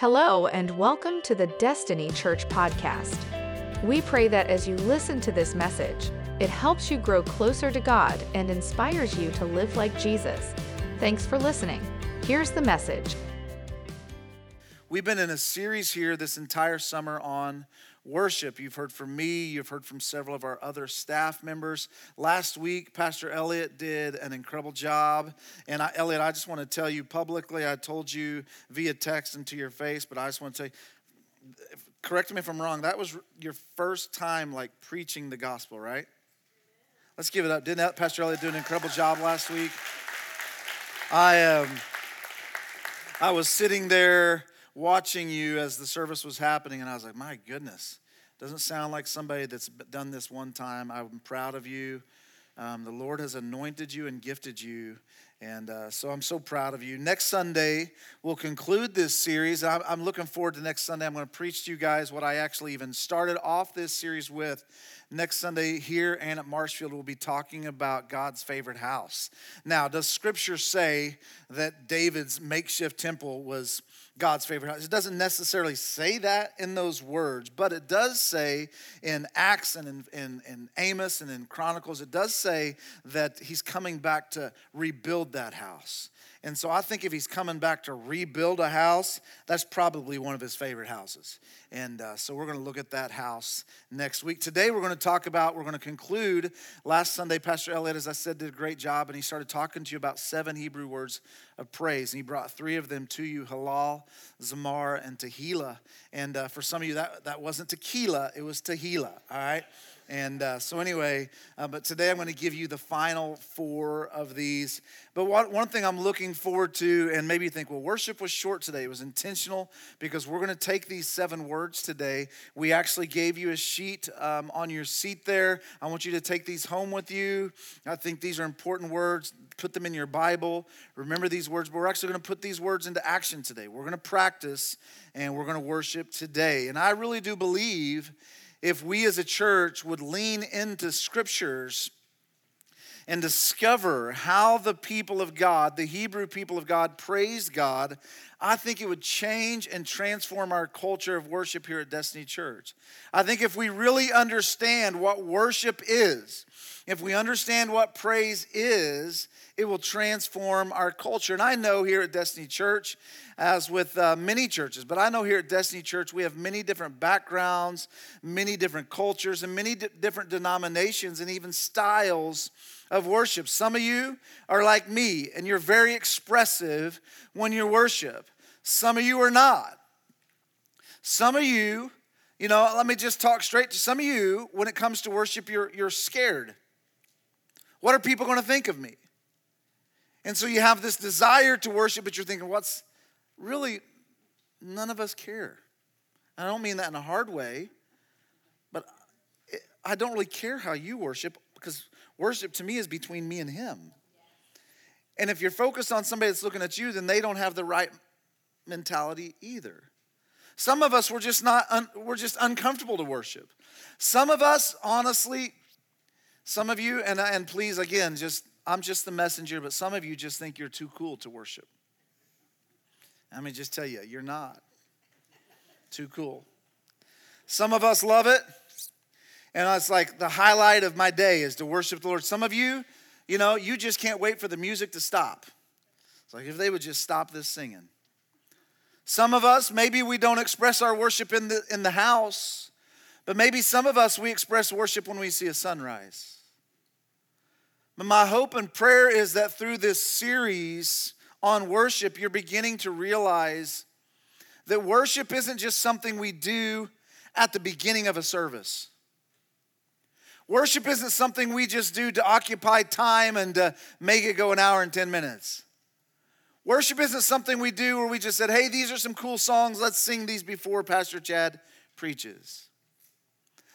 Hello, and welcome to the Destiny Church podcast. We pray that as you listen to this message, it helps you grow closer to God and inspires you to live like Jesus. Thanks for listening. Here's the message. We've been in a series here this entire summer on worship. You've heard from me, you've heard from several of our other staff members. Last week, Pastor Elliott did an incredible job. And I, Elliott, I just want to tell you publicly, I told you via text and to your face, but I just want to say, correct me if I'm wrong, that was your first time like preaching the gospel, right? Let's give it up. Didn't Pastor Elliott do an incredible job last week? I um I was sitting there watching you as the service was happening, and I was like, my goodness, doesn't sound like somebody that's done this one time. I'm proud of you. Um, the Lord has anointed you and gifted you. And uh, so I'm so proud of you. Next Sunday, we'll conclude this series. I'm, I'm looking forward to next Sunday. I'm going to preach to you guys what I actually even started off this series with. Next Sunday, here and at Marshfield, we'll be talking about God's favorite house. Now, does scripture say that David's makeshift temple was God's favorite house. It doesn't necessarily say that in those words, but it does say in Acts and in, in, in, Amos and in Chronicles, it does say that he's coming back to rebuild that house. And so I think if he's coming back to rebuild a house, that's probably one of his favorite houses. And uh, so we're going to look at that house next week. Today we're going to talk about, we're going to conclude. Last Sunday, Pastor Elliott, as I said, did a great job, and he started talking to you about seven Hebrew words of praise. And he brought three of them to you Halal, Zamar, and Tehillah. And uh, for some of you, that, that wasn't tequila, it was Tehillah, all right? And uh, so, anyway, uh, but today I'm going to give you the final four of these. But one, one thing I'm looking forward to, and maybe you think, well, worship was short today. It was intentional because we're going to take these seven words today. We actually gave you a sheet um, on your seat there. I want you to take these home with you. I think these are important words. Put them in your Bible. Remember these words, but we're actually going to put these words into action today. We're going to practice and we're going to worship today. And I really do believe if we as a church would lean into scriptures and discover how the people of God, the Hebrew people of God, praised God, I think it would change and transform our culture of worship here at Destiny Church. I think if we really understand what worship is, if we understand what praise is, it will transform our culture. And I know here at Destiny Church, as with uh, many churches, but I know here at Destiny Church, we have many different backgrounds, many different cultures, and many different denominations and even styles of worship. Some of you are like me, and you're very expressive when you worship. Some of you are not. Some of you, you know, let me just talk straight to some of you, when it comes to worship, you're, you're scared. What are people going to think of me? And so you have this desire to worship, but you're thinking, what's really, none of us care. I don't mean that in a hard way, but I don't really care how you worship because worship to me is between me and Him. And if you're focused on somebody that's looking at you, then they don't have the right mentality either. Some of us we're just not un, we're just uncomfortable to worship. Some of us honestly some of you, and, and please, again, just I'm just the messenger, but some of you just think you're too cool to worship. Let me just tell you, you're not. Too cool. Some of us love it, and it's like the highlight of my day is to worship the Lord. Some of you, you know, you just can't wait for the music to stop. It's like if they would just stop this singing. Some of us, maybe we don't express our worship in the, in the house, but maybe some of us, we express worship when we see a sunrise. But my hope and prayer is that through this series on worship, you're beginning to realize that worship isn't just something we do at the beginning of a service. Worship isn't something we just do to occupy time and to make it go an hour and 10 minutes. Worship isn't something we do where we just said, hey, these are some cool songs, let's sing these before Pastor Chad preaches.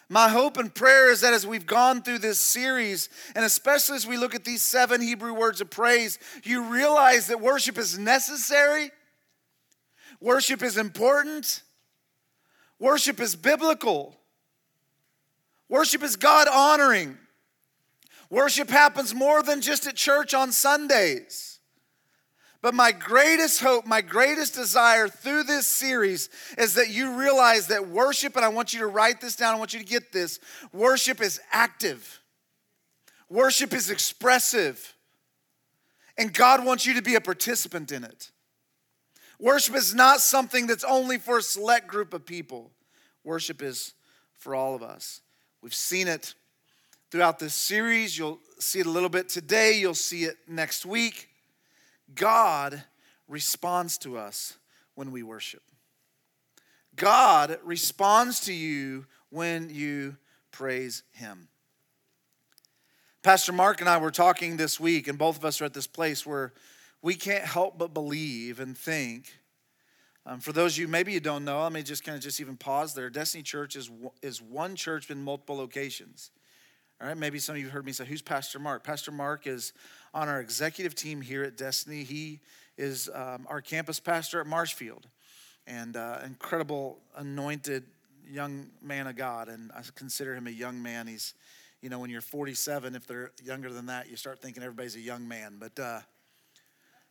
My hope and prayer is that as we've gone through this series, and especially as we look at these seven Hebrew words of praise, you realize that worship is necessary, worship is important, worship is biblical, worship is God honoring. Worship happens more than just at church on Sundays. But my greatest hope, my greatest desire through this series is that you realize that worship, and I want you to write this down, I want you to get this worship is active, worship is expressive, and God wants you to be a participant in it. Worship is not something that's only for a select group of people, worship is for all of us. We've seen it throughout this series. You'll see it a little bit today, you'll see it next week. God responds to us when we worship. God responds to you when you praise Him. Pastor Mark and I were talking this week, and both of us are at this place where we can't help but believe and think. Um, for those of you, maybe you don't know, let me just kind of just even pause there. Destiny Church is, is one church in multiple locations. All right, maybe some of you heard me say, Who's Pastor Mark? Pastor Mark is on our executive team here at Destiny. He is um, our campus pastor at Marshfield and uh, incredible anointed young man of God. And I consider him a young man. He's, you know, when you're 47, if they're younger than that, you start thinking everybody's a young man. But, uh,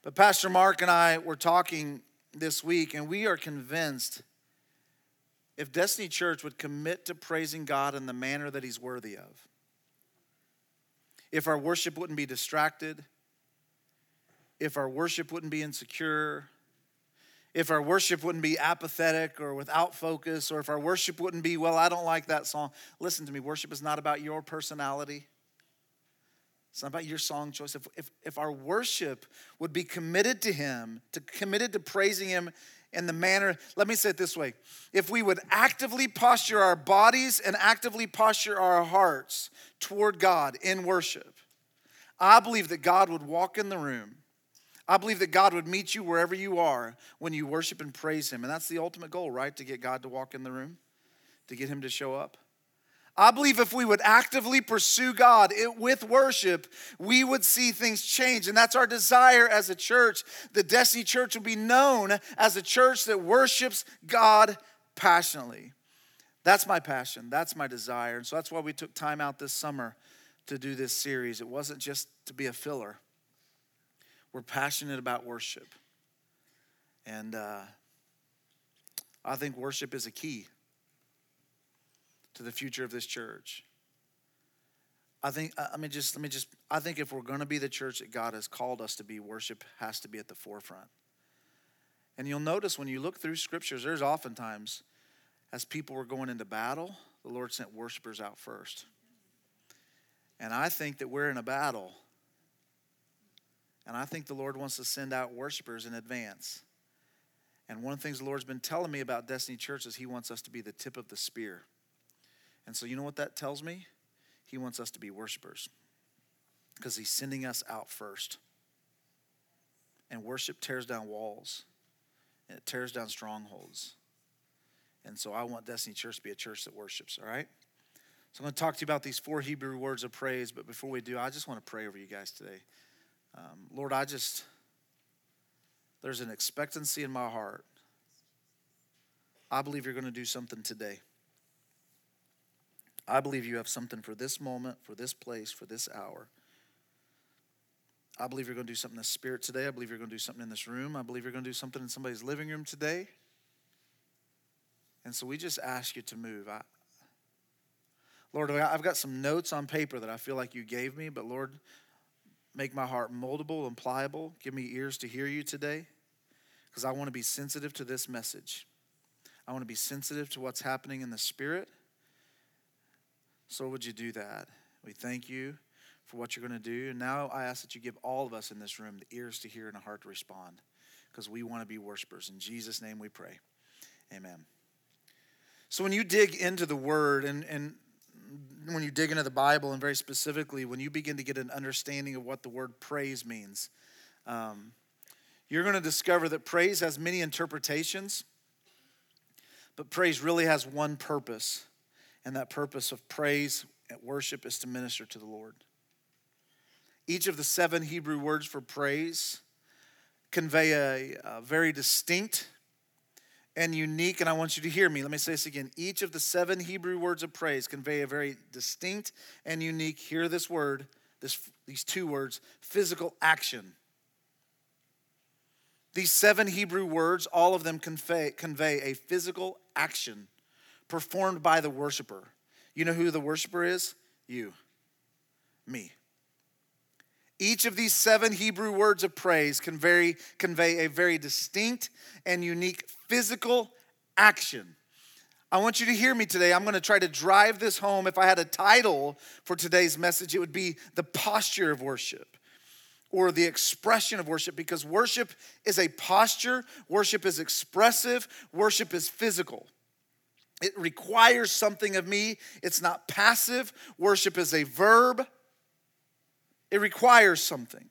but Pastor Mark and I were talking this week, and we are convinced if Destiny Church would commit to praising God in the manner that He's worthy of, if our worship wouldn't be distracted, if our worship wouldn't be insecure, if our worship wouldn't be apathetic or without focus, or if our worship wouldn't be, well, I don't like that song. Listen to me, worship is not about your personality. It's not about your song choice. If, if, if our worship would be committed to Him, to committed to praising Him in the manner, let me say it this way if we would actively posture our bodies and actively posture our hearts toward God in worship, I believe that God would walk in the room. I believe that God would meet you wherever you are when you worship and praise Him. And that's the ultimate goal, right? To get God to walk in the room, to get Him to show up. I believe if we would actively pursue God with worship, we would see things change. And that's our desire as a church. The Destiny Church will be known as a church that worships God passionately. That's my passion. That's my desire. And so that's why we took time out this summer to do this series. It wasn't just to be a filler, we're passionate about worship. And uh, I think worship is a key to the future of this church. I think I mean just let me just I think if we're going to be the church that God has called us to be, worship has to be at the forefront. And you'll notice when you look through scriptures, there's oftentimes as people were going into battle, the Lord sent worshipers out first. And I think that we're in a battle. And I think the Lord wants to send out worshipers in advance. And one of the things the Lord's been telling me about Destiny Church is He wants us to be the tip of the spear. And so, you know what that tells me? He wants us to be worshipers because He's sending us out first. And worship tears down walls, and it tears down strongholds. And so, I want Destiny Church to be a church that worships, all right? So, I'm going to talk to you about these four Hebrew words of praise, but before we do, I just want to pray over you guys today. Um, Lord, I just, there's an expectancy in my heart. I believe you're going to do something today. I believe you have something for this moment, for this place, for this hour. I believe you're going to do something in the spirit today. I believe you're going to do something in this room. I believe you're going to do something in somebody's living room today. And so we just ask you to move. I, Lord, I've got some notes on paper that I feel like you gave me, but Lord, make my heart moldable and pliable. Give me ears to hear you today because I want to be sensitive to this message. I want to be sensitive to what's happening in the spirit. So, would you do that? We thank you for what you're going to do. And now I ask that you give all of us in this room the ears to hear and a heart to respond because we want to be worshipers. In Jesus' name we pray. Amen. So, when you dig into the word and, and when you dig into the Bible, and very specifically, when you begin to get an understanding of what the word praise means, um, you're going to discover that praise has many interpretations, but praise really has one purpose and that purpose of praise and worship is to minister to the Lord. Each of the seven Hebrew words for praise convey a, a very distinct and unique, and I want you to hear me. Let me say this again. Each of the seven Hebrew words of praise convey a very distinct and unique, hear this word, this, these two words, physical action. These seven Hebrew words, all of them convey, convey a physical action performed by the worshiper. You know who the worshiper is? You, me. Each of these seven Hebrew words of praise can very, convey a very distinct and unique physical action. I want you to hear me today. I'm going to try to drive this home. If I had a title for today's message, it would be The Posture of Worship or the expression of worship because worship is a posture, worship is expressive, worship is physical. It requires something of me. It's not passive. Worship is a verb, it requires something.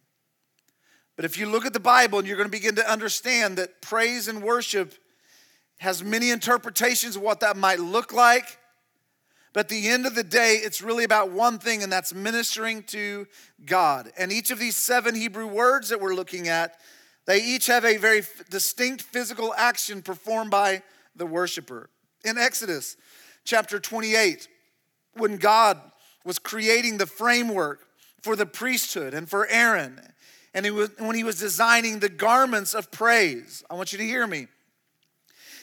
But if you look at the Bible and you're going to begin to understand that praise and worship has many interpretations of what that might look like. But at the end of the day, it's really about one thing, and that's ministering to God. And each of these seven Hebrew words that we're looking at, they each have a very distinct physical action performed by the worshiper. In Exodus chapter 28, when God was creating the framework for the priesthood and for Aaron, and he was, when he was designing the garments of praise, I want you to hear me.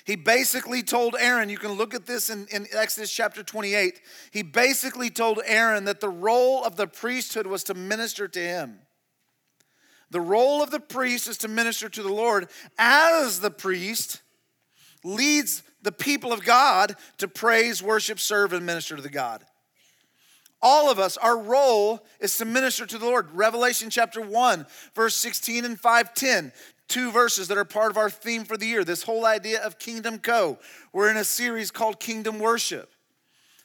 He basically told Aaron, you can look at this in, in, Exodus chapter 28. He basically told Aaron that the role of the priesthood was to minister to him. The role of the priest is to minister to the Lord as the priest leads the people of God to praise, worship, serve, and minister to the God. All of us, our role is to minister to the Lord. Revelation chapter 1, verse 16 and 510 two verses that are part of our theme for the year this whole idea of Kingdom Co. We're in a series called Kingdom Worship.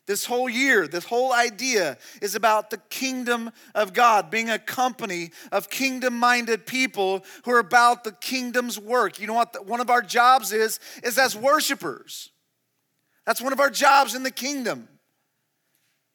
This whole year, this whole idea is about the kingdom of God, being a company of kingdom minded people who are about the kingdom's work. You know what? One of our jobs is, is as worshipers. That's one of our jobs in the kingdom.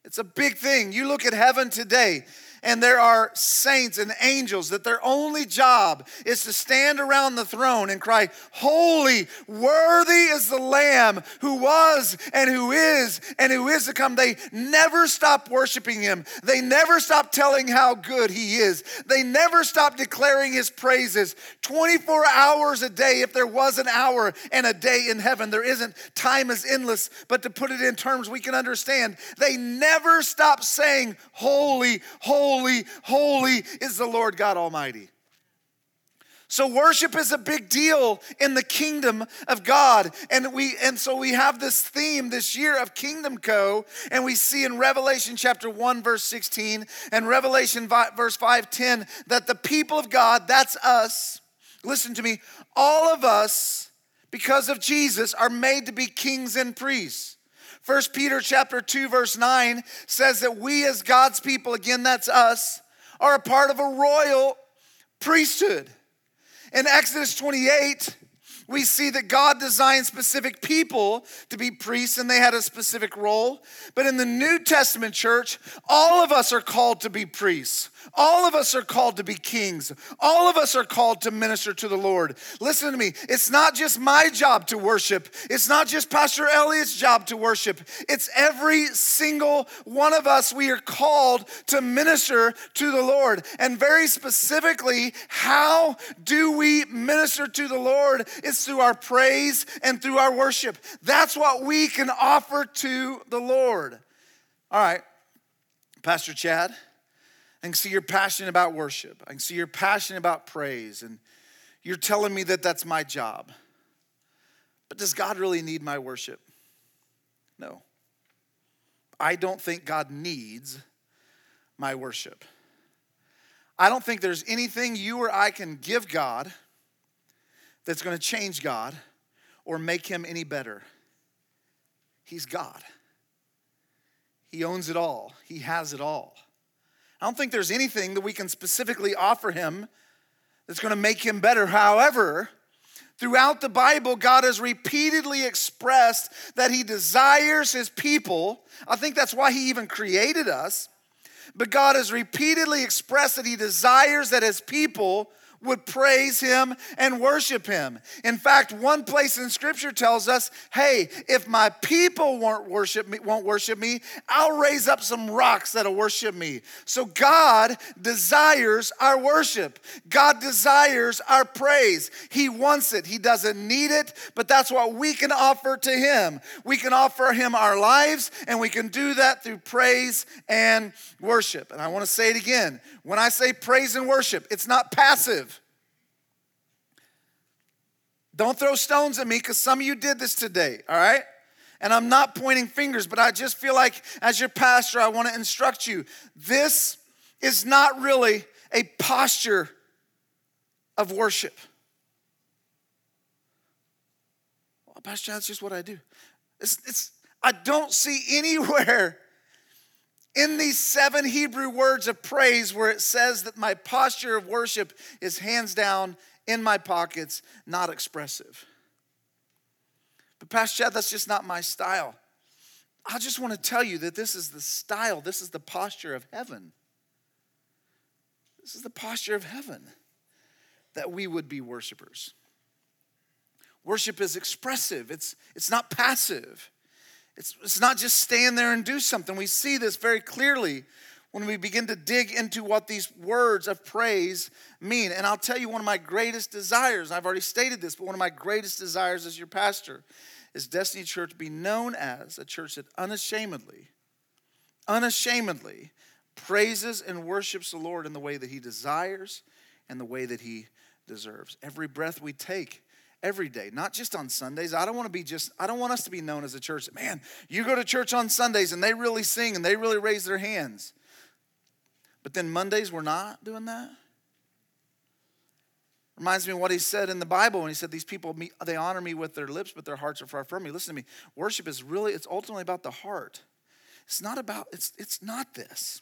It's a big thing. You look at heaven today, and there are saints and angels that their only job is to stand around the throne and cry, Holy, worthy is the Lamb who was and who is and who is to come. They never stop worshiping him. They never stop telling how good he is. They never stop declaring his praises 24 hours a day. If there was an hour and a day in heaven, there isn't. Time is endless, but to put it in terms we can understand, they never stop saying, Holy, holy holy, holy is the Lord God Almighty. So worship is a big deal in the kingdom of God. And we and so we have this theme this year of Kingdom Co. And we see in Revelation chapter 1 verse 16 and Revelation 5, verse 5:10 that the people of God, that's us. Listen to me. All of us because of Jesus are made to be kings and priests. First Peter chapter 2 verse 9 says that we as God's people, again that's us, are a part of a royal priesthood. In Exodus 28, we see that God designed specific people to be priests and they had a specific role. But in the New Testament church, all of us are called to be priests. All of us are called to be kings. All of us are called to minister to the Lord. Listen to me. It's not just my job to worship. It's not just Pastor Elliot's job to worship. It's every single one of us. We are called to minister to the Lord. And very specifically, how do we minister to the Lord? It's through our praise and through our worship. That's what we can offer to the Lord. All right, Pastor Chad. I can see you're passionate about worship. I can see you're passionate about praise, and you're telling me that that's my job. But does God really need my worship? No. I don't think God needs my worship. I don't think there's anything you or I can give God that's going to change God or make him any better. He's God. He owns it all, He has it all. I don't think there's anything that we can specifically offer him that's going to make him better. However, throughout the Bible, God has repeatedly expressed that he desires his people. I think that's why he even created us. But God has repeatedly expressed that he desires that his people would praise him and worship him. In fact, one place in scripture tells us, hey, if my people won't worship me, won't worship me, I'll raise up some rocks that'll worship me. So God desires our worship. God desires our praise. He wants it. He doesn't need it, but that's what we can offer to him. We can offer him our lives and we can do that through praise and worship. And I want to say it again. When I say praise and worship, it's not passive. Don't throw stones at me because some of you did this today, all right? And I'm not pointing fingers, but I just feel like as your pastor, I want to instruct you. This is not really a posture of worship. Well, Pastor, that's just what I do. It's, it's, I don't see anywhere in these seven Hebrew words of praise where it says that my posture of worship is hands down in my pockets, not expressive. But, Pastor Chad, that's just not my style. I just want to tell you that this is the style, this is the posture of heaven. This is the posture of heaven that we would be worshipers. Worship is expressive, it's, it's not passive. It's, it's not just stand there and do something. We see this very clearly when we begin to dig into what these words of praise mean. And I'll tell you, one of my greatest desires, I've already stated this, but one of my greatest desires as your pastor is Destiny Church be known as a church that unashamedly, unashamedly praises and worships the Lord in the way that He desires and the way that He deserves. Every breath we take, every day, not just on Sundays. I don't want to be just, I don't want us to be known as a church man, you go to church on Sundays and they really sing and they really raise their hands. But then Mondays, we're not doing that. Reminds me of what he said in the Bible when he said, These people, they honor me with their lips, but their hearts are far from me. Listen to me. Worship is really, it's ultimately about the heart. It's not about, it's, it's not this.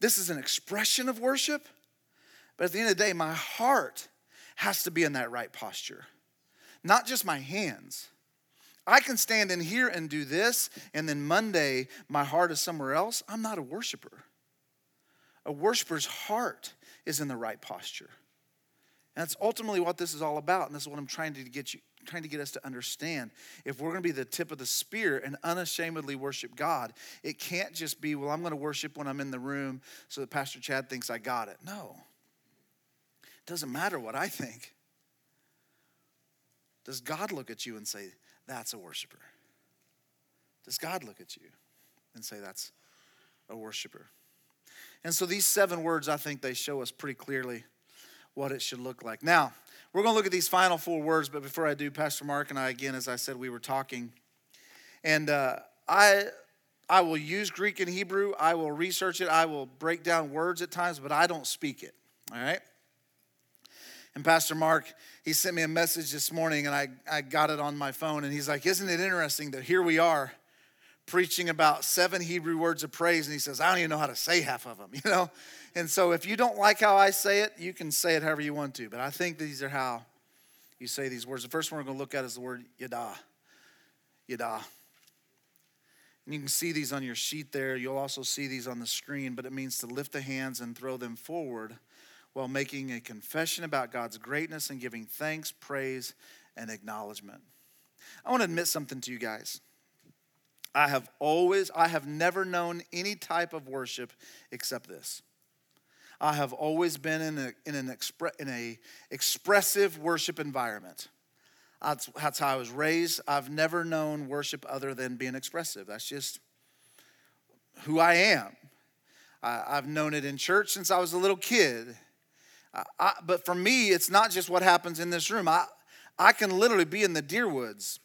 This is an expression of worship, but at the end of the day, my heart has to be in that right posture, not just my hands. I can stand in here and do this, and then Monday, my heart is somewhere else. I'm not a worshiper. A worshiper's heart is in the right posture. And that's ultimately what this is all about. And this is what I'm trying to get you, trying to get us to understand. If we're going to be the tip of the spear and unashamedly worship God, it can't just be, well, I'm going to worship when I'm in the room so that Pastor Chad thinks I got it. No. It doesn't matter what I think. Does God look at you and say, that's a worshiper? Does God look at you and say, that's a worshiper? And so these seven words, I think they show us pretty clearly what it should look like. Now, we're going to look at these final four words, but before I do, Pastor Mark and I, again, as I said, we were talking. And uh, I, I will use Greek and Hebrew. I will research it. I will break down words at times, but I don't speak it. All right? And Pastor Mark, he sent me a message this morning, and I, I got it on my phone, and he's like, Isn't it interesting that here we are preaching about seven Hebrew words of praise, and he says, I don't even know how to say half of them, you know? And so if you don't like how I say it, you can say it however you want to. But I think these are how you say these words. The first one we're going to look at is the word yada. Yada. And you can see these on your sheet there. You'll also see these on the screen, but it means to lift the hands and throw them forward while making a confession about God's greatness and giving thanks, praise, and acknowledgement. I want to admit something to you guys. I have always, I have never known any type of worship except this. I have always been in, a, in, an expre, in a expressive worship environment. That's, that's how I was raised. I've never known worship other than being expressive. That's just who I am. I, have known it in church since I was a little kid. I, I, but for me, it's not just what happens in this room. I, I can literally be in the deer woods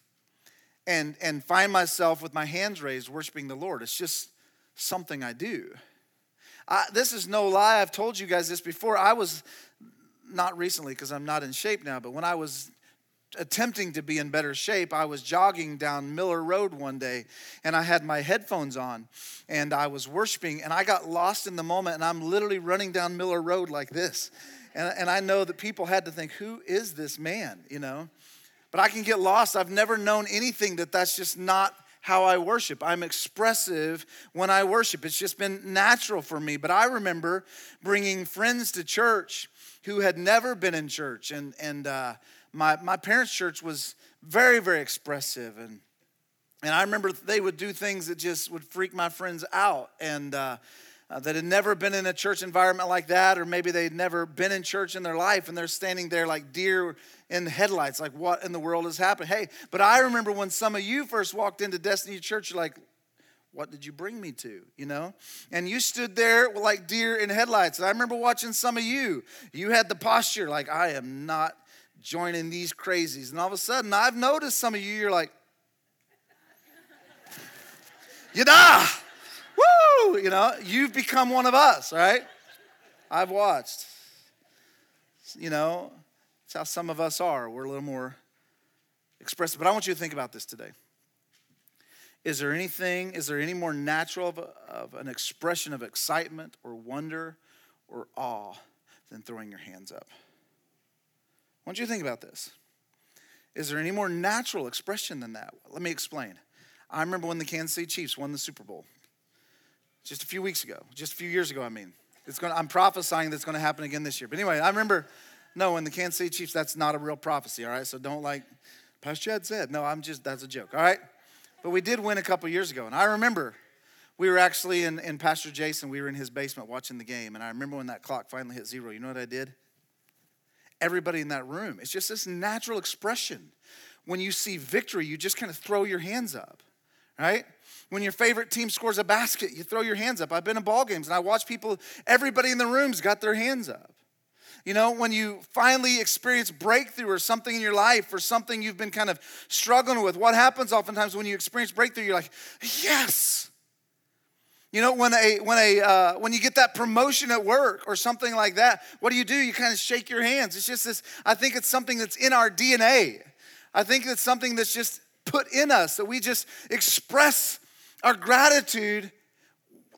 and, and find myself with my hands raised worshiping the Lord. It's just something I do. I, this is no lie. I've told you guys this before. I was, not recently because I'm not in shape now, but when I was attempting to be in better shape, I was jogging down Miller Road one day and I had my headphones on and I was worshiping and I got lost in the moment and I'm literally running down Miller Road like this. And, and I know that people had to think, who is this man, you know? But I can get lost. I've never known anything that that's just not how I worship. I'm expressive when I worship. It's just been natural for me. But I remember bringing friends to church who had never been in church. And, and uh, my, my parents' church was very, very expressive. And, and I remember they would do things that just would freak my friends out. And uh, uh, that had never been in a church environment like that, or maybe they'd never been in church in their life and they're standing there like deer in headlights, like what in the world is happening? Hey, but I remember when some of you first walked into Destiny Church, you're like, what did you bring me to? You know? And you stood there like deer in headlights. And I remember watching some of you. You had the posture like, I am not joining these crazies. And all of a sudden, I've noticed some of you, you're like, Yada! Woo! You know, you've become one of us, right? I've watched. You know, it's how some of us are. We're a little more expressive. But I want you to think about this today. Is there anything, is there any more natural of, of an expression of excitement or wonder or awe than throwing your hands up? I want you to think about this. Is there any more natural expression than that? Let me explain. I remember when the Kansas City Chiefs won the Super Bowl just a few weeks ago, just a few years ago, I mean. It's going to, I'm prophesying that's going to happen again this year. But anyway, I remember, no, when the Kansas City Chiefs, that's not a real prophecy, all right? So don't like, Pastor Chad said. No, I'm just, that's a joke, all right? But we did win a couple years ago. And I remember we were actually in, in Pastor Jason, we were in his basement watching the game. And I remember when that clock finally hit zero, you know what I did? Everybody in that room, it's just this natural expression. When you see victory, you just kind of throw your hands up, right? When your favorite team scores a basket, you throw your hands up. I've been in ball games and I watch people, everybody in the room's got their hands up. You know, when you finally experience breakthrough or something in your life or something you've been kind of struggling with, what happens oftentimes when you experience breakthrough? You're like, yes. You know, when a when a uh, when you get that promotion at work or something like that, what do you do? You kind of shake your hands. It's just this. I think it's something that's in our DNA. I think it's something that's just put in us that we just express our gratitude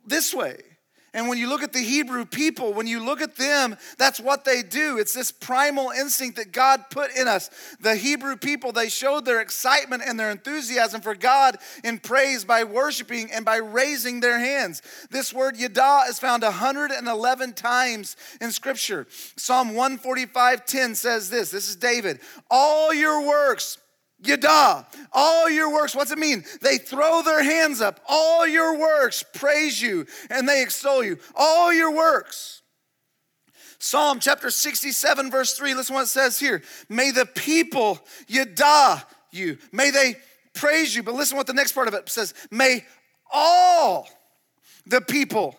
this way. And when you look at the Hebrew people, when you look at them, that's what they do. It's this primal instinct that God put in us. The Hebrew people, they showed their excitement and their enthusiasm for God in praise by worshiping and by raising their hands. This word yada is found 111 times in Scripture. Psalm 145 10 says this this is David. All your works, Yada, all your works, what's it mean? They throw their hands up. All your works praise you and they extol you. All your works. Psalm chapter 67, verse 3, listen what it says here. May the people yada you. May they praise you. But listen what the next part of it says. May all the people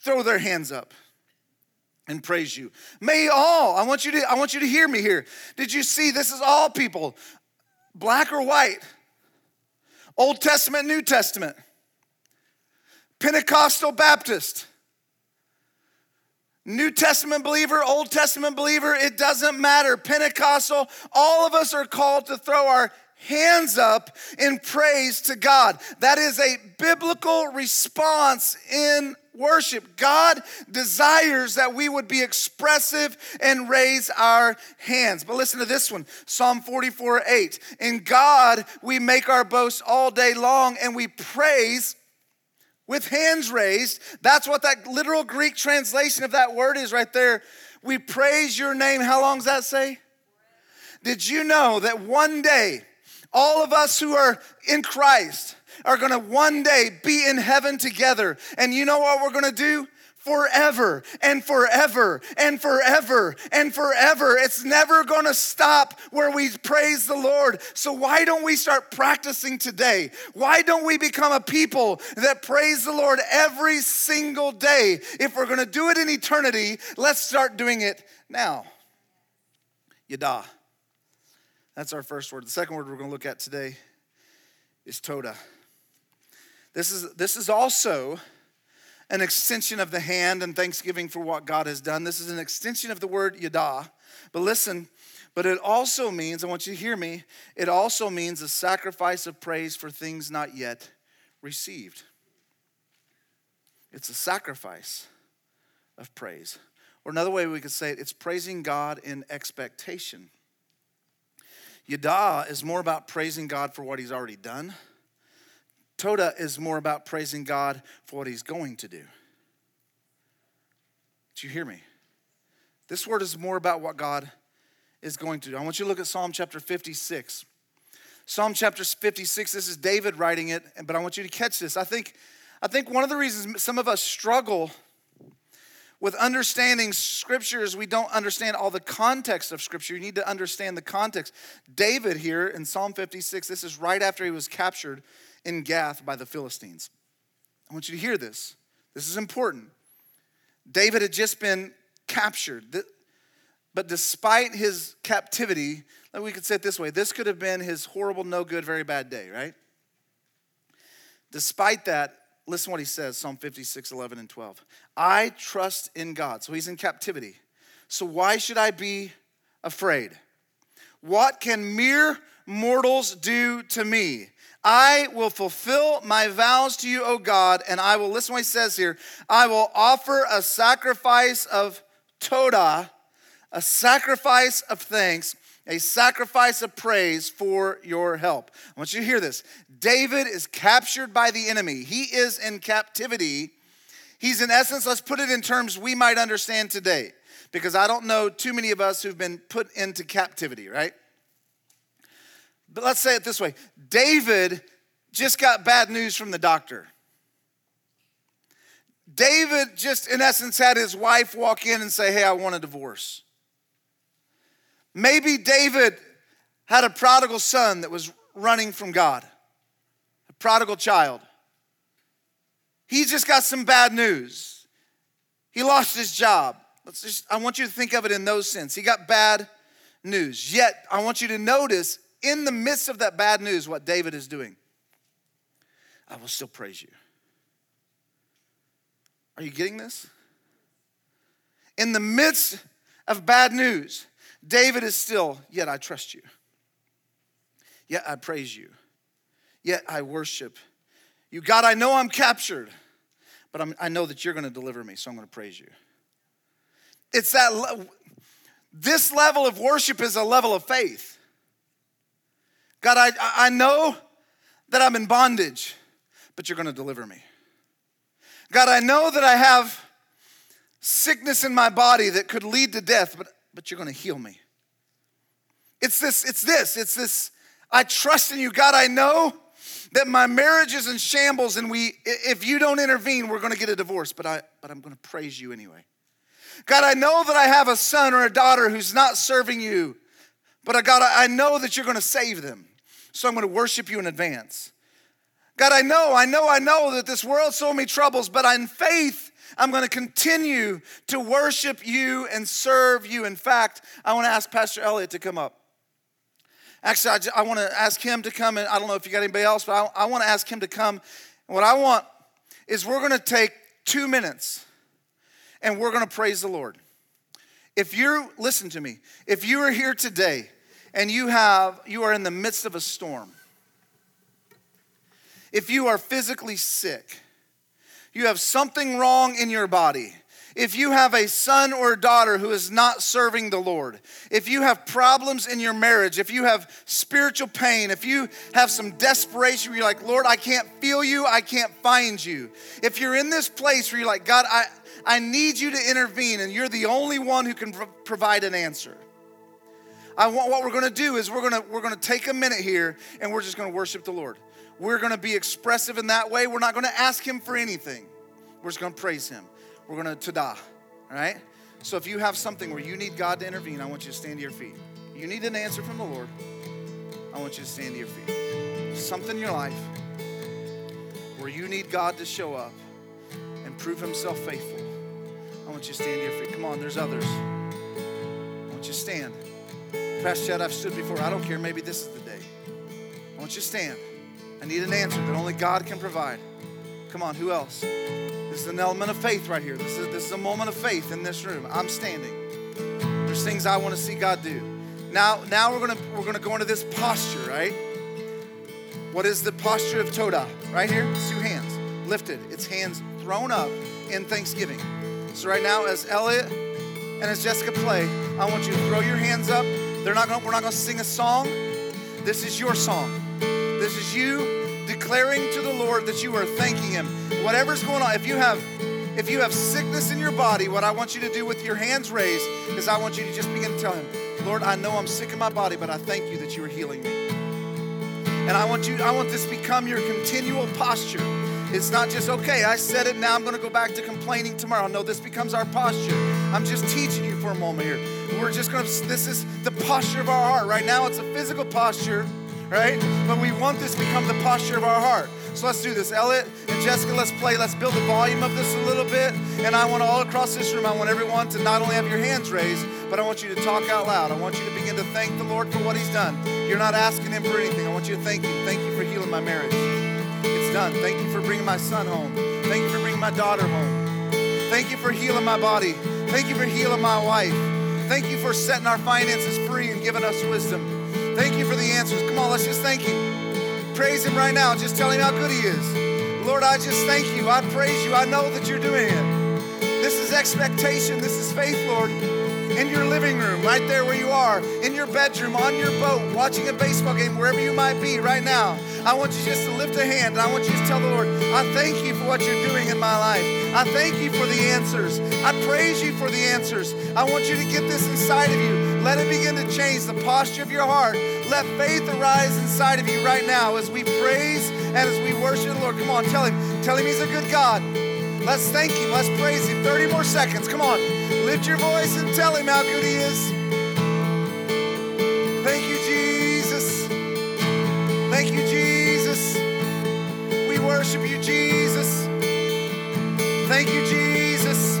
throw their hands up and praise you. May all, I want you to I want you to hear me here. Did you see this is all people, black or white, Old Testament, New Testament, Pentecostal Baptist, New Testament believer, Old Testament believer, it doesn't matter. Pentecostal, all of us are called to throw our hands up in praise to God. That is a biblical response in worship. God desires that we would be expressive and raise our hands. But listen to this one Psalm 44 8. In God we make our boast all day long and we praise with hands raised. That's what that literal Greek translation of that word is right there. We praise your name. How long does that say? Did you know that one day, all of us who are in Christ, are gonna one day be in heaven together. And you know what we're gonna do? forever and forever and forever and forever. It's never gonna stop where we praise the Lord. So, why don't we start practicing today? Why don't we become a people that praise the Lord every single day? If we're gonna do it in eternity, let's start doing it now. Yada. That's our first word. The second word we're gonna look at today is Toda. This is, this is also an extension of the hand and thanksgiving for what God has done. This is an extension of the word yada. But listen, but it also means, I want you to hear me, it also means a sacrifice of praise for things not yet received. It's a sacrifice of praise. Or another way we could say it, it's praising God in expectation. Yada is more about praising God for what he's already done Toda is more about praising God for what he's going to do. Do you hear me? This word is more about what God is going to do. I want you to look at Psalm chapter 56. Psalm chapter 56, this is David writing it, but I want you to catch this. I think, I think one of the reasons some of us struggle with understanding scripture is we don't understand all the context of scripture. You need to understand the context. David here in Psalm 56, this is right after he was captured in Gath by the Philistines. I want you to hear this. This is important. David had just been captured. But despite his captivity, we could say it this way this could have been his horrible, no good, very bad day, right? Despite that, listen what he says Psalm 56, 11, and 12. I trust in God. So he's in captivity. So why should I be afraid? What can mere mortals do to me? I will fulfill my vows to you, O God, and I will, listen what he says here, I will offer a sacrifice of Todah a sacrifice of thanks, a sacrifice of praise for your help. I want you to hear this. David is captured by the enemy, he is in captivity. He's, in essence, let's put it in terms we might understand today, because I don't know too many of us who've been put into captivity, right? But let's say it this way David just got bad news from the doctor. David just, in essence, had his wife walk in and say, Hey, I want a divorce. Maybe David had a prodigal son that was running from God, a prodigal child. He just got some bad news. He lost his job. Let's just, I want you to think of it in those sense. He got bad news. Yet, I want you to notice in the midst of that bad news what David is doing. I will still praise you. Are you getting this? In the midst of bad news, David is still, yet I trust you. Yet I praise you. Yet I worship you. God, I know I'm captured, but I'm, i know that you're going to deliver me, so I'm going to praise you. It's that, this level of worship is a level of faith. God, I, I know that I'm in bondage, but you're going to deliver me. God, I know that I have sickness in my body that could lead to death, but but you're going to heal me. It's this, it's this, it's this. I trust in you. God, I know that my marriage is in shambles and we if you don't intervene, we're going to get a divorce, but I but I'm going to praise you anyway. God, I know that I have a son or a daughter who's not serving you, but uh, I God, I know that you're going to save them. So I'm going to worship you in advance. God, I know, I know, I know that this world so many troubles, but in faith, I'm going to continue to worship you and serve you. In fact, I want to ask Pastor Elliot to come up. Actually, I, just, I want to ask him to come, and I don't know if you got anybody else, but I, I want to ask him to come. And what I want is we're going to take two minutes and we're going to praise the Lord. If you're, listen to me, if you are here today and you have, you are in the midst of a storm, if you are physically sick, you have something wrong in your body, if you have a son or daughter who is not serving the Lord, if you have problems in your marriage, if you have spiritual pain, if you have some desperation where you're like, Lord, I can't feel you, I can't find you. If you're in this place where you're like, God, I, I need you to intervene, and you're the only one who can pro- provide an answer. I want what we're going to do is we're going to we're going to take a minute here and we're just going to worship the Lord. We're going to be expressive in that way. We're not going to ask him for anything. We're just going to praise him. We're going to Toda, all right? So if you have something where you need God to intervene, I want you to stand to your feet. You need an answer from the Lord. I want you to stand to your feet. Something in your life where you need God to show up and prove himself faithful. I want you to stand to your feet. Come on, there's others. I want you to stand. Pastor Chad, I've stood before. I don't care. Maybe this is the day. I want you to stand. I need an answer that only God can provide. Come on, who else? This is an element of faith right here. This is, this is a moment of faith in this room. I'm standing. There's things I want to see God do. Now, now we're gonna we're gonna go into this posture, right? What is the posture of Toda? Right here, it's two hands lifted. It's hands thrown up in thanksgiving. So right now, as Elliot and as Jessica play, I want you to throw your hands up. They're not gonna, we're not gonna sing a song. This is your song. This is you declaring to the Lord that you are thanking Him. Whatever's going on, if you have If you have sickness in your body, what I want you to do with your hands raised is I want you to just begin to tell him, Lord, I know I'm sick in my body, but I thank you that you are healing me. And I want you, I want this to become your continual posture. It's not just, okay, I said it, now I'm gonna go back to complaining tomorrow. No, this becomes our posture. I'm just teaching you for a moment here. We're just gonna, this is the posture of our heart. Right now, it's a physical posture, right? But we want this to become the posture of our heart. So let's do this. Elliot and Jessica, let's play. Let's build the volume of this a little bit. And I want all across this room, I want everyone to not only have your hands raised, but I want you to talk out loud. I want you to begin to thank the Lord for what He's done. You're not asking Him for anything. I want you to thank Him. Thank you for healing my marriage. It's done. Thank you for bringing my son home. Thank you for bringing my daughter home. Thank you for healing my body. Thank you for healing my wife. Thank you for setting our finances free and giving us wisdom. Thank you for the answers. Come on, let's just thank Him. Praise Him right now. Just tell Him how good He is. Lord, I just thank you. I praise you. I know that you're doing it. This is expectation. This is faith, Lord. In your living room, right there where you are, in your bedroom, on your boat, watching a baseball game, wherever you might be right now. I want you just to lift a hand and I want you to tell the Lord, I thank you for what you're doing in my life. I thank you for the answers. I praise you for the answers. I want you to get this inside of you. Let it begin to change the posture of your heart let faith arise inside of you right now as we praise and as we worship the Lord. Come on, tell him. Tell him he's a good God. Let's thank him. Let's praise him. 30 more seconds. Come on. Lift your voice and tell him how good he is. Thank you, Jesus. Thank you, Jesus. We worship you, Jesus. Thank you, Jesus.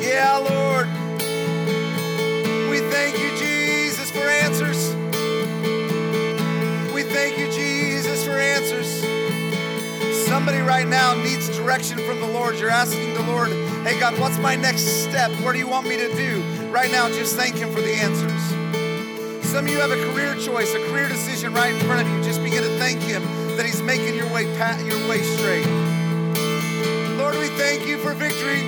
Yeah, Lord. Somebody right now needs direction from the Lord. You're asking the Lord, hey, God, what's my next step? What do you want me to do? Right now, just thank Him for the answers. Some of you have a career choice, a career decision right in front of you. Just begin to thank Him that He's making your way, your way straight. Lord, we thank you for victory.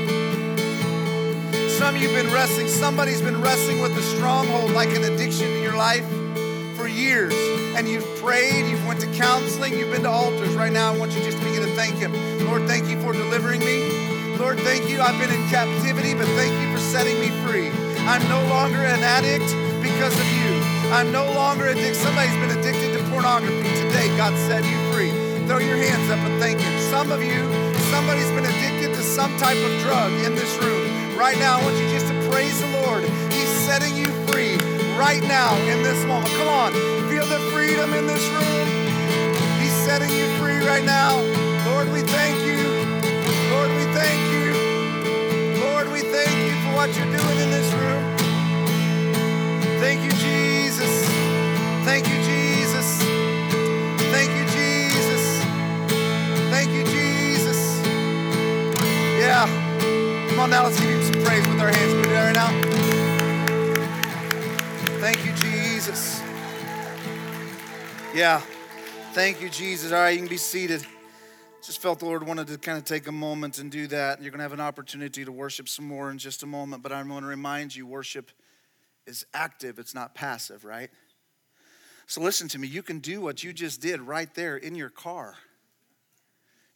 Some of you have been wrestling, somebody's been wrestling with a stronghold like an addiction in your life for years. And you've prayed, you've went to counseling, you've been to altars. Right now, I want you just to begin to thank Him. Lord, thank you for delivering me. Lord, thank you. I've been in captivity, but thank you for setting me free. I'm no longer an addict because of you. I'm no longer addicted. Somebody's been addicted to pornography. Today, God set you free. Throw your hands up and thank Him. Some of you, somebody's been addicted to some type of drug in this room. Right now, I want you just to praise the Lord. He's setting you free right now in this moment. Come on, freedom in this room. He's setting you free right now. Lord, we thank you. Lord, we thank you. Lord, we thank you for what you're doing in this room. Thank you, Jesus. Thank you, Jesus. Yeah. Thank you, Jesus. All right, you can be seated. Just felt the Lord wanted to kind of take a moment and do that. You're going to have an opportunity to worship some more in just a moment, but I want to remind you worship is active, it's not passive, right? So listen to me. You can do what you just did right there in your car.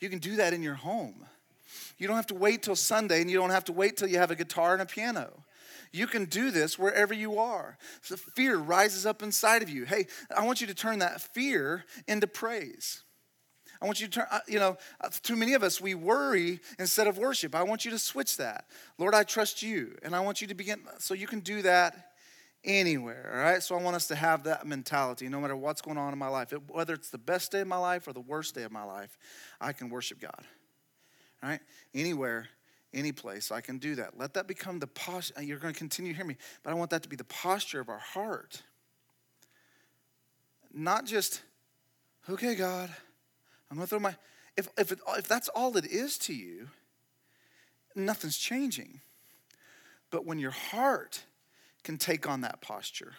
You can do that in your home. You don't have to wait till Sunday and you don't have to wait till you have a guitar and a piano. You can do this wherever you are. So fear rises up inside of you. Hey, I want you to turn that fear into praise. I want you to turn, uh, you know, uh, too many of us, we worry instead of worship. I want you to switch that. Lord, I trust you. And I want you to begin, so you can do that anywhere, all right? So I want us to have that mentality no matter what's going on in my life. whether it's the best day of my life or the worst day of my life, I can worship God all right? Anywhere, any place, I can do that. Let that become the posture. Uh, you're going to continue to hear me, but I want that to be the posture of our heart. Not just, okay, God, I'm going to throw my. If, if, it, if that's all it is to you, nothing's changing. But when your heart can take on that posture,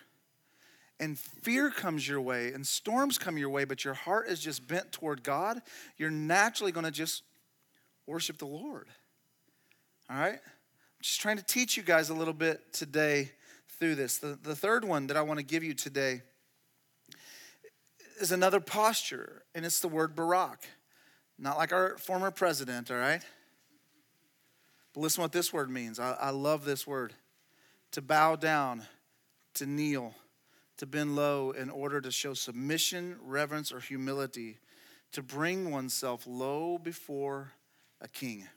and fear comes your way and storms come your way, but your heart is just bent toward God, you're naturally going to just worship the Lord. All right? I'm just trying to teach you guys a little bit today through this. The, the third one that I want to give you today is another posture, and it's the word Barak. Not like our former president, all right? But listen what this word means. I, I love this word to bow down, to kneel, to bend low in order to show submission, reverence, or humility, to bring oneself low before a king.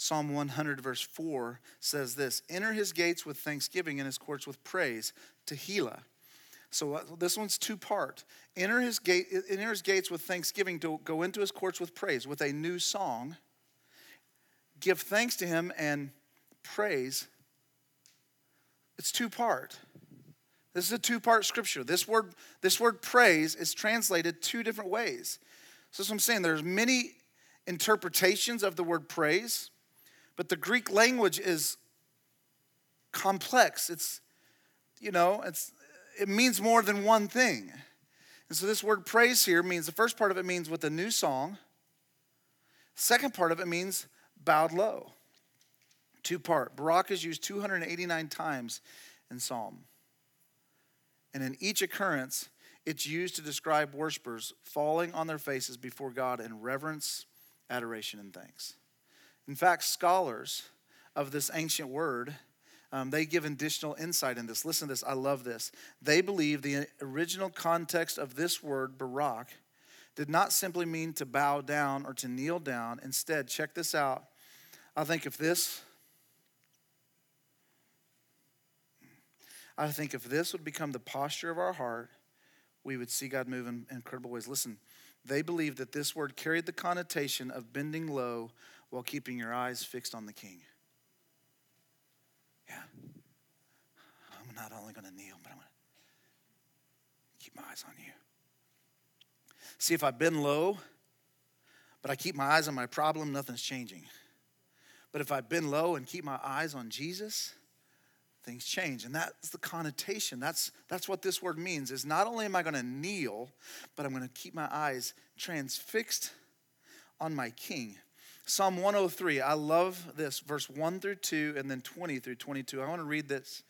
Psalm 100, verse 4 says this Enter his gates with thanksgiving and his courts with praise, Tehillah. So uh, this one's two part. Enter his, gate, enter his gates with thanksgiving to go into his courts with praise, with a new song. Give thanks to him and praise. It's two part. This is a two part scripture. This word, this word praise is translated two different ways. So that's what I'm saying. There's many interpretations of the word praise, but the Greek language is complex. It's, you know, it's it means more than one thing. And so this word praise here means the first part of it means with a new song. Second part of it means bowed low. Two part. Barak is used 289 times in Psalm. And in each occurrence, it's used to describe worshipers falling on their faces before God in reverence, adoration, and thanks. In fact, scholars of this ancient word um, they give additional insight in this. Listen to this, I love this. They believe the original context of this word, Barak, did not simply mean to bow down or to kneel down. Instead, check this out. I think if this, I think if this would become the posture of our heart, we would see God move in incredible ways. Listen, they believe that this word carried the connotation of bending low while keeping your eyes fixed on the king. Yeah. I'm not only going to kneel, but I'm going to keep my eyes on you. See, if I bend low, but I keep my eyes on my problem, nothing's changing. But if I bend low and keep my eyes on Jesus, things change. And that's the connotation. That's, that's what this word means is not only am I going to kneel, but I'm going to keep my eyes transfixed on my king. Psalm 103, I love this, verse 1 through 2, and then 20 through 22. I want to read this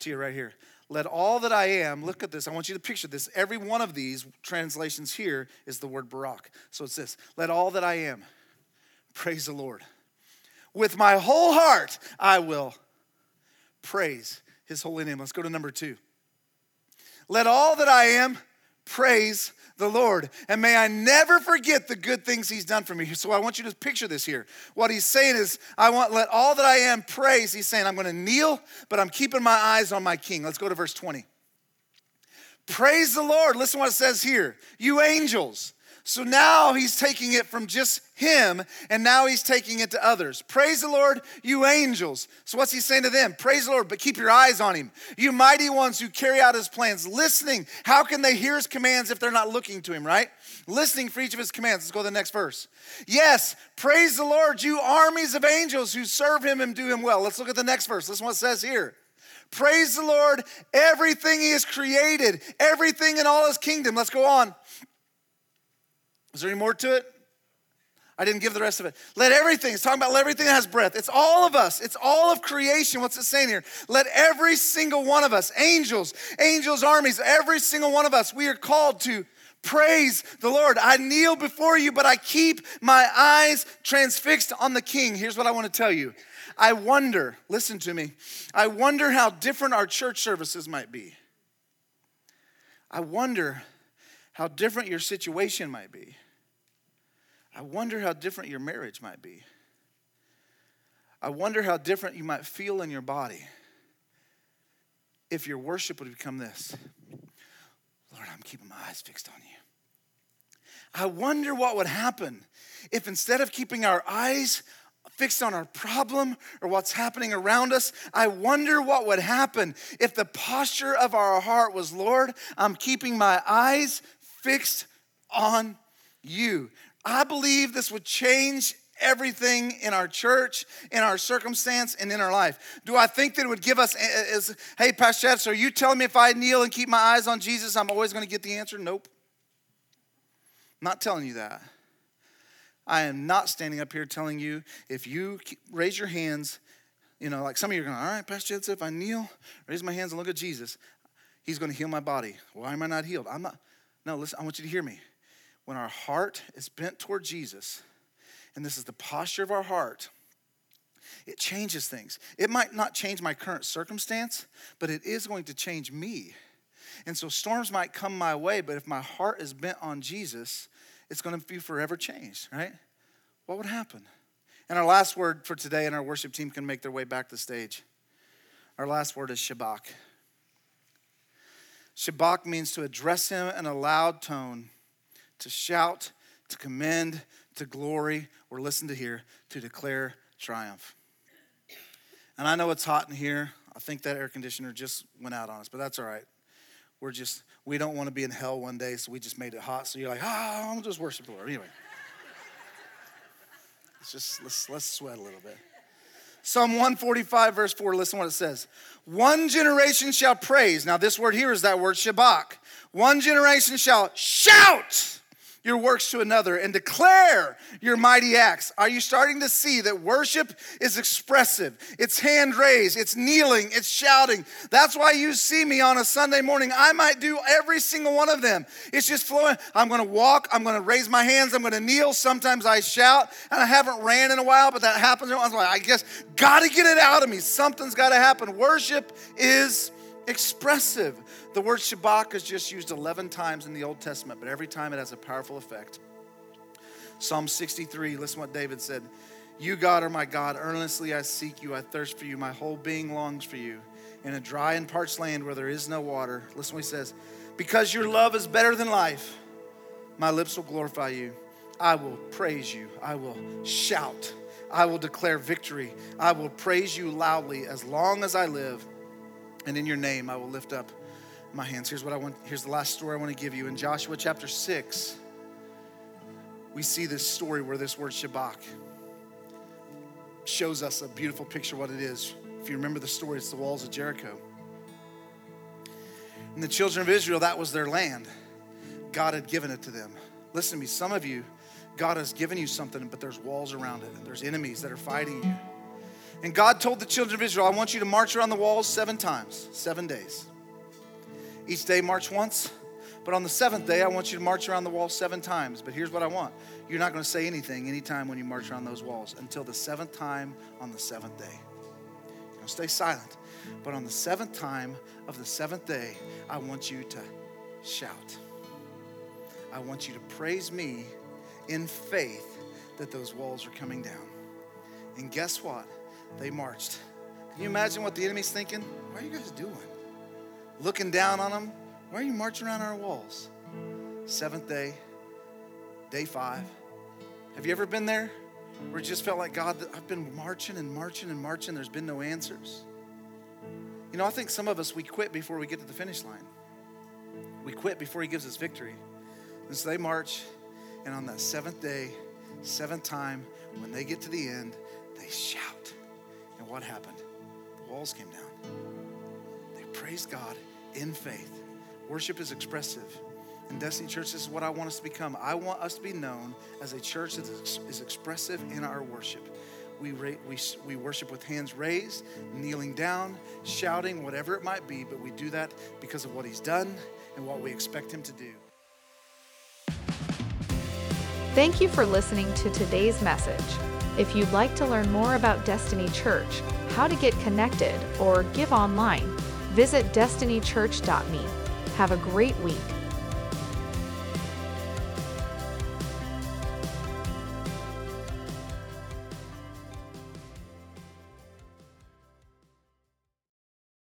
to you right here. Let all that I am, look at this. I want you to picture this. Every one of these translations here is the word Barak. So it's this Let all that I am praise the Lord. With my whole heart, I will praise his holy name. Let's go to number two. Let all that I am praise the Lord. And may I never forget the good things he's done for me. So I want you to picture this here. What he's saying is, I want let all that I am praise. He's saying, I'm going to kneel, but I'm keeping my eyes on my king. Let's go to verse 20. Praise the Lord. Listen what it says here. You angels so now he's taking it from just him and now he's taking it to others. Praise the Lord, you angels. So what's he saying to them? Praise the Lord, but keep your eyes on him. You mighty ones who carry out his plans, listening. How can they hear his commands if they're not looking to him, right? Listening for each of his commands. Let's go to the next verse. Yes, praise the Lord, you armies of angels who serve him and do him well. Let's look at the next verse. Listen what it says here. Praise the Lord, everything he has created, everything in all his kingdom. Let's go on. Is there any more to it? I didn't give the rest of it. Let everything, it's talking about let everything that has breath. It's all of us. It's all of creation. What's it saying here? Let every single one of us, angels, angels, armies, every single one of us, we are called to praise the Lord. I kneel before you, but I keep my eyes transfixed on the King. Here's what I want to tell you. I wonder, listen to me, I wonder how different our church services might be. I wonder how different your situation might be. I wonder how different your marriage might be. I wonder how different you might feel in your body if your worship would become this Lord, I'm keeping my eyes fixed on you. I wonder what would happen if instead of keeping our eyes fixed on our problem or what's happening around us, I wonder what would happen if the posture of our heart was, Lord, I'm keeping my eyes fixed on you. I believe this would change everything in our church, in our circumstance, and in our life. Do I think that it would give us, eh, eh, is, hey, Pastor Chad, so are you telling me if I kneel and keep my eyes on Jesus, I'm always going to get the answer? Nope. I'm not telling you that. I am not standing up here telling you if you raise your hands, you know, like some of you are going, all right, Pastor said, if I kneel, raise my hands and look at Jesus, he's going to heal my body. Why am I not healed? I'm not. No, listen, I want you to hear me. When our heart is bent toward Jesus, and this is the posture of our heart, it changes things. It might not change my current circumstance, but it is going to change me. And so storms might come my way, but if my heart is bent on Jesus, it's going to be forever changed, right? What would happen? And our last word for today, and our worship team can make their way back to the stage. Our last word is Shabach. Shabach means to address him in a loud tone, to shout, to commend, to glory, or listen to hear, to declare triumph. And I know it's hot in here. I think that air conditioner just went out on us, but that's all right. We're just, we don't want to be in hell one day, so we just made it hot. So you're like, ah, oh, I'm just worship the Lord. Anyway. let's just, let's, let's sweat a little bit. Psalm 145, verse 4, listen what it says. One generation shall praise. Now, this word here is that word Shabach. One generation shall shout your works to another and declare your mighty acts. Are you starting to see that worship is expressive? It's hand raised, it's kneeling, it's shouting. That's why you see me on a Sunday morning. I might do every single one of them. It's just flowing. I'm going to walk, I'm going to raise my hands, I'm going to kneel. Sometimes I shout, and I haven't ran in a while, but that happens. I guess, got to get it out of me. Something's got to happen. Worship is expressive. The word Shabach is just used 11 times in the Old Testament, but every time it has a powerful effect. Psalm 63, listen what David said. You, God, are my God. Earnestly I seek you. I thirst for you. My whole being longs for you. In a dry and parched land where there is no water. Listen what he says. Because your love is better than life, my lips will glorify you. I will praise you. I will shout. I will declare victory. I will praise you loudly as long as I live. And in your name I will lift up my hands. Here's what I want, here's the last story I want to give you. In Joshua chapter 6, we see this story where this word Shabach shows us a beautiful picture of what it is. If you remember the story, it's the walls of Jericho. And the children of Israel, that was their land. God had given it to them. Listen to me, some of you, God has given you something, but there's walls around it. And there's enemies that are fighting you. And God told the children of Israel, I want you to march around the walls seven times, seven days. Each day, march once. But on the seventh day, I want you to march around the wall seven times. But here's what I want you're not going to say anything anytime when you march around those walls until the seventh time on the seventh day. You're going to stay silent. But on the seventh time of the seventh day, I want you to shout. I want you to praise me in faith that those walls are coming down. And guess what? They marched. Can you imagine what the enemy's thinking? What are you guys doing? looking down on them. Why are you marching around our walls? Seventh day, day five. Have you ever been there where it just felt like, God, I've been marching and marching and marching, there's been no answers? You know, I think some of us, we quit before we get to the finish line. We quit before He gives us victory. And so they march, and on that seventh day, seventh time, when they get to the end, they shout. And what happened? The walls came down. They praised God in faith. Worship is expressive. And Destiny Church, this is what I want us to become. I want us to be known as a church that is expressive in our worship. We, we, we worship with hands raised, kneeling down, shouting, whatever it might be, but we do that because of what He's done and what we expect Him to do. Thank you for listening to today's message. If you'd like to learn more about Destiny Church, how to get connected, or give online, visit destinychurch.me. Have a great week.